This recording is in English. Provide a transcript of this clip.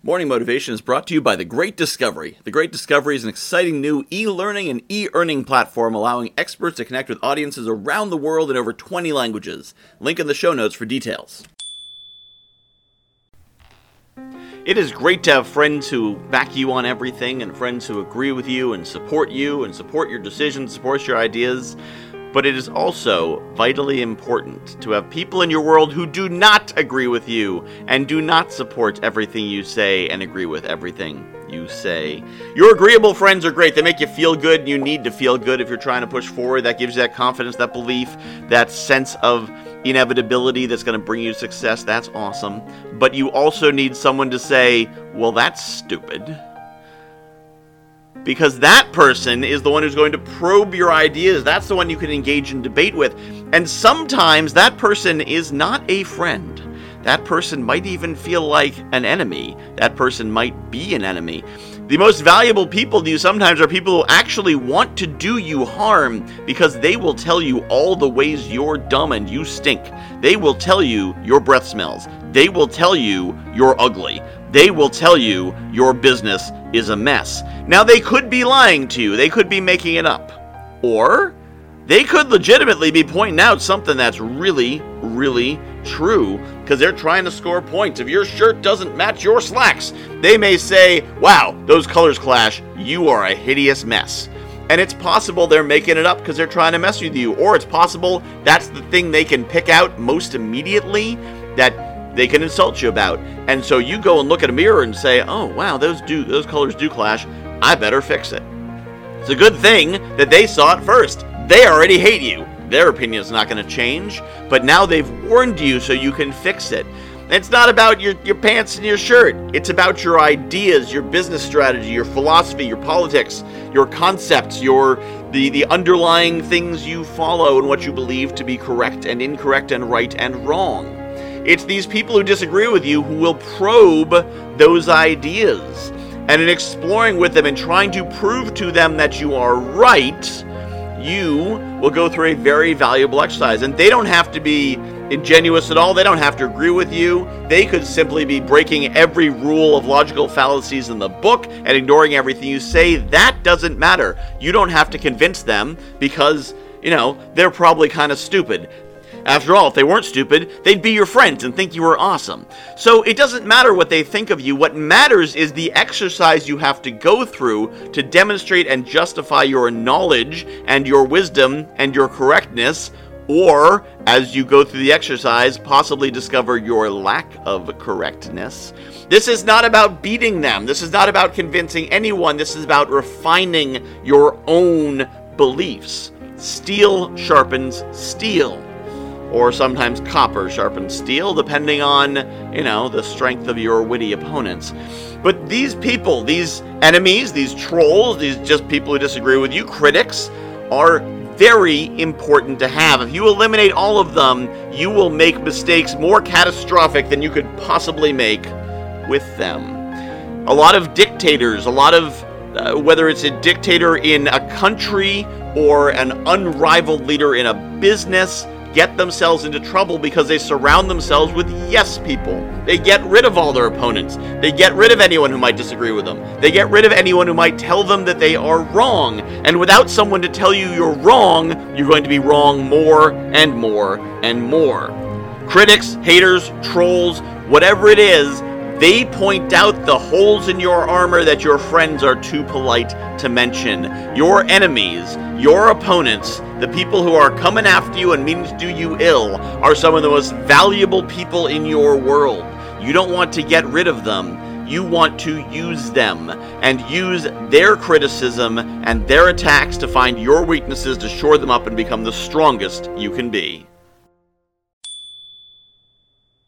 Morning Motivation is brought to you by The Great Discovery. The Great Discovery is an exciting new e learning and e earning platform allowing experts to connect with audiences around the world in over 20 languages. Link in the show notes for details. It is great to have friends who back you on everything and friends who agree with you and support you and support your decisions, support your ideas. But it is also vitally important to have people in your world who do not agree with you and do not support everything you say and agree with everything you say. Your agreeable friends are great. They make you feel good, and you need to feel good if you're trying to push forward. That gives you that confidence, that belief, that sense of inevitability that's going to bring you success. That's awesome. But you also need someone to say, well, that's stupid because that person is the one who's going to probe your ideas. That's the one you can engage in debate with. And sometimes that person is not a friend. That person might even feel like an enemy. That person might be an enemy. The most valuable people to you sometimes are people who actually want to do you harm because they will tell you all the ways you're dumb and you stink. They will tell you your breath smells. They will tell you you're ugly. They will tell you your business is a mess. Now, they could be lying to you, they could be making it up. Or they could legitimately be pointing out something that's really, really true because they're trying to score points. If your shirt doesn't match your slacks, they may say, Wow, those colors clash. You are a hideous mess. And it's possible they're making it up because they're trying to mess with you. Or it's possible that's the thing they can pick out most immediately that they can insult you about. And so you go and look at a mirror and say, "Oh, wow, those do those colors do clash. I better fix it." It's a good thing that they saw it first. They already hate you. Their opinion is not going to change, but now they've warned you so you can fix it. It's not about your, your pants and your shirt. It's about your ideas, your business strategy, your philosophy, your politics, your concepts, your the, the underlying things you follow and what you believe to be correct and incorrect and right and wrong. It's these people who disagree with you who will probe those ideas. And in exploring with them and trying to prove to them that you are right, you will go through a very valuable exercise. And they don't have to be ingenuous at all. They don't have to agree with you. They could simply be breaking every rule of logical fallacies in the book and ignoring everything you say. That doesn't matter. You don't have to convince them because, you know, they're probably kind of stupid. After all, if they weren't stupid, they'd be your friends and think you were awesome. So it doesn't matter what they think of you. What matters is the exercise you have to go through to demonstrate and justify your knowledge and your wisdom and your correctness or as you go through the exercise, possibly discover your lack of correctness. This is not about beating them. This is not about convincing anyone. This is about refining your own beliefs. Steel sharpens steel or sometimes copper sharpened steel, depending on, you know, the strength of your witty opponents. But these people, these enemies, these trolls, these just people who disagree with you, critics, are very important to have. If you eliminate all of them, you will make mistakes more catastrophic than you could possibly make with them. A lot of dictators, a lot of uh, whether it's a dictator in a country or an unrivaled leader in a business, get themselves into trouble because they surround themselves with yes people. They get rid of all their opponents. They get rid of anyone who might disagree with them. They get rid of anyone who might tell them that they are wrong. And without someone to tell you you're wrong, you're going to be wrong more and more and more. Critics, haters, trolls, whatever it is, they point out the holes in your armor that your friends are too polite to mention. Your enemies, your opponents, the people who are coming after you and meaning to do you ill, are some of the most valuable people in your world. You don't want to get rid of them. You want to use them and use their criticism and their attacks to find your weaknesses to shore them up and become the strongest you can be.